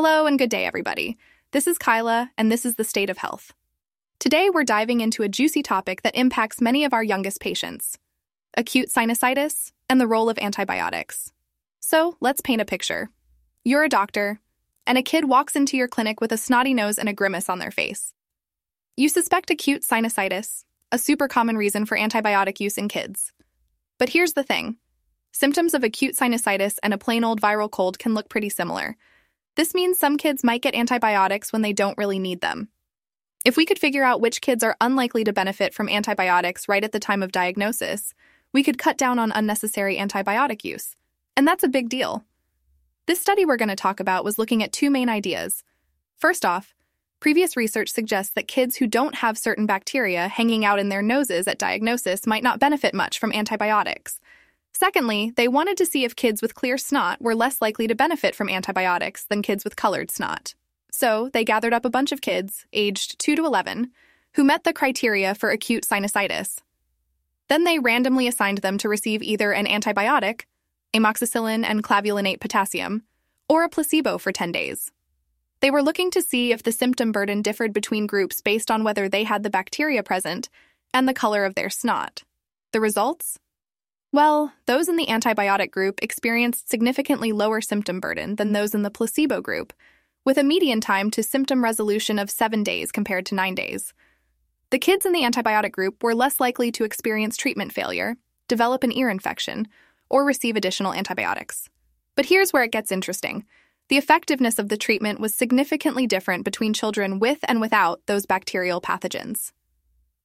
Hello and good day, everybody. This is Kyla, and this is the state of health. Today, we're diving into a juicy topic that impacts many of our youngest patients acute sinusitis and the role of antibiotics. So, let's paint a picture. You're a doctor, and a kid walks into your clinic with a snotty nose and a grimace on their face. You suspect acute sinusitis, a super common reason for antibiotic use in kids. But here's the thing symptoms of acute sinusitis and a plain old viral cold can look pretty similar. This means some kids might get antibiotics when they don't really need them. If we could figure out which kids are unlikely to benefit from antibiotics right at the time of diagnosis, we could cut down on unnecessary antibiotic use. And that's a big deal. This study we're going to talk about was looking at two main ideas. First off, previous research suggests that kids who don't have certain bacteria hanging out in their noses at diagnosis might not benefit much from antibiotics. Secondly, they wanted to see if kids with clear snot were less likely to benefit from antibiotics than kids with colored snot. So, they gathered up a bunch of kids, aged 2 to 11, who met the criteria for acute sinusitis. Then they randomly assigned them to receive either an antibiotic, amoxicillin and clavulanate potassium, or a placebo for 10 days. They were looking to see if the symptom burden differed between groups based on whether they had the bacteria present and the color of their snot. The results? Well, those in the antibiotic group experienced significantly lower symptom burden than those in the placebo group, with a median time to symptom resolution of seven days compared to nine days. The kids in the antibiotic group were less likely to experience treatment failure, develop an ear infection, or receive additional antibiotics. But here's where it gets interesting. The effectiveness of the treatment was significantly different between children with and without those bacterial pathogens.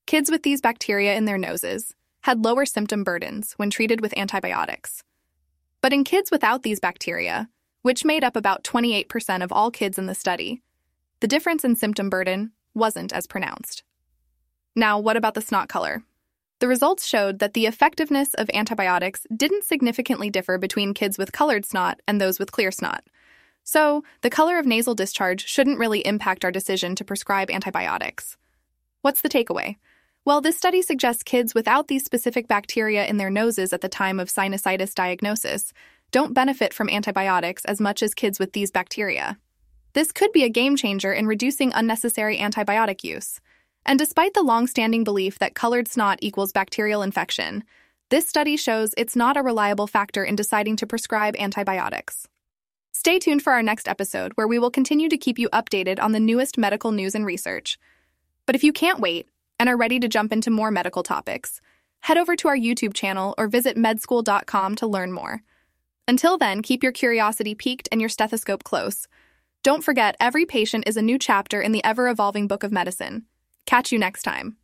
Kids with these bacteria in their noses, had lower symptom burdens when treated with antibiotics. But in kids without these bacteria, which made up about 28% of all kids in the study, the difference in symptom burden wasn't as pronounced. Now, what about the snot color? The results showed that the effectiveness of antibiotics didn't significantly differ between kids with colored snot and those with clear snot. So, the color of nasal discharge shouldn't really impact our decision to prescribe antibiotics. What's the takeaway? Well, this study suggests kids without these specific bacteria in their noses at the time of sinusitis diagnosis don't benefit from antibiotics as much as kids with these bacteria. This could be a game changer in reducing unnecessary antibiotic use. And despite the long standing belief that colored snot equals bacterial infection, this study shows it's not a reliable factor in deciding to prescribe antibiotics. Stay tuned for our next episode, where we will continue to keep you updated on the newest medical news and research. But if you can't wait, and are ready to jump into more medical topics, head over to our YouTube channel or visit medzcool.com to learn more. Until then, keep your curiosity piqued and your stethoscope close. Don't forget, every patient is a new chapter in the ever evolving book of medicine. Catch you next time.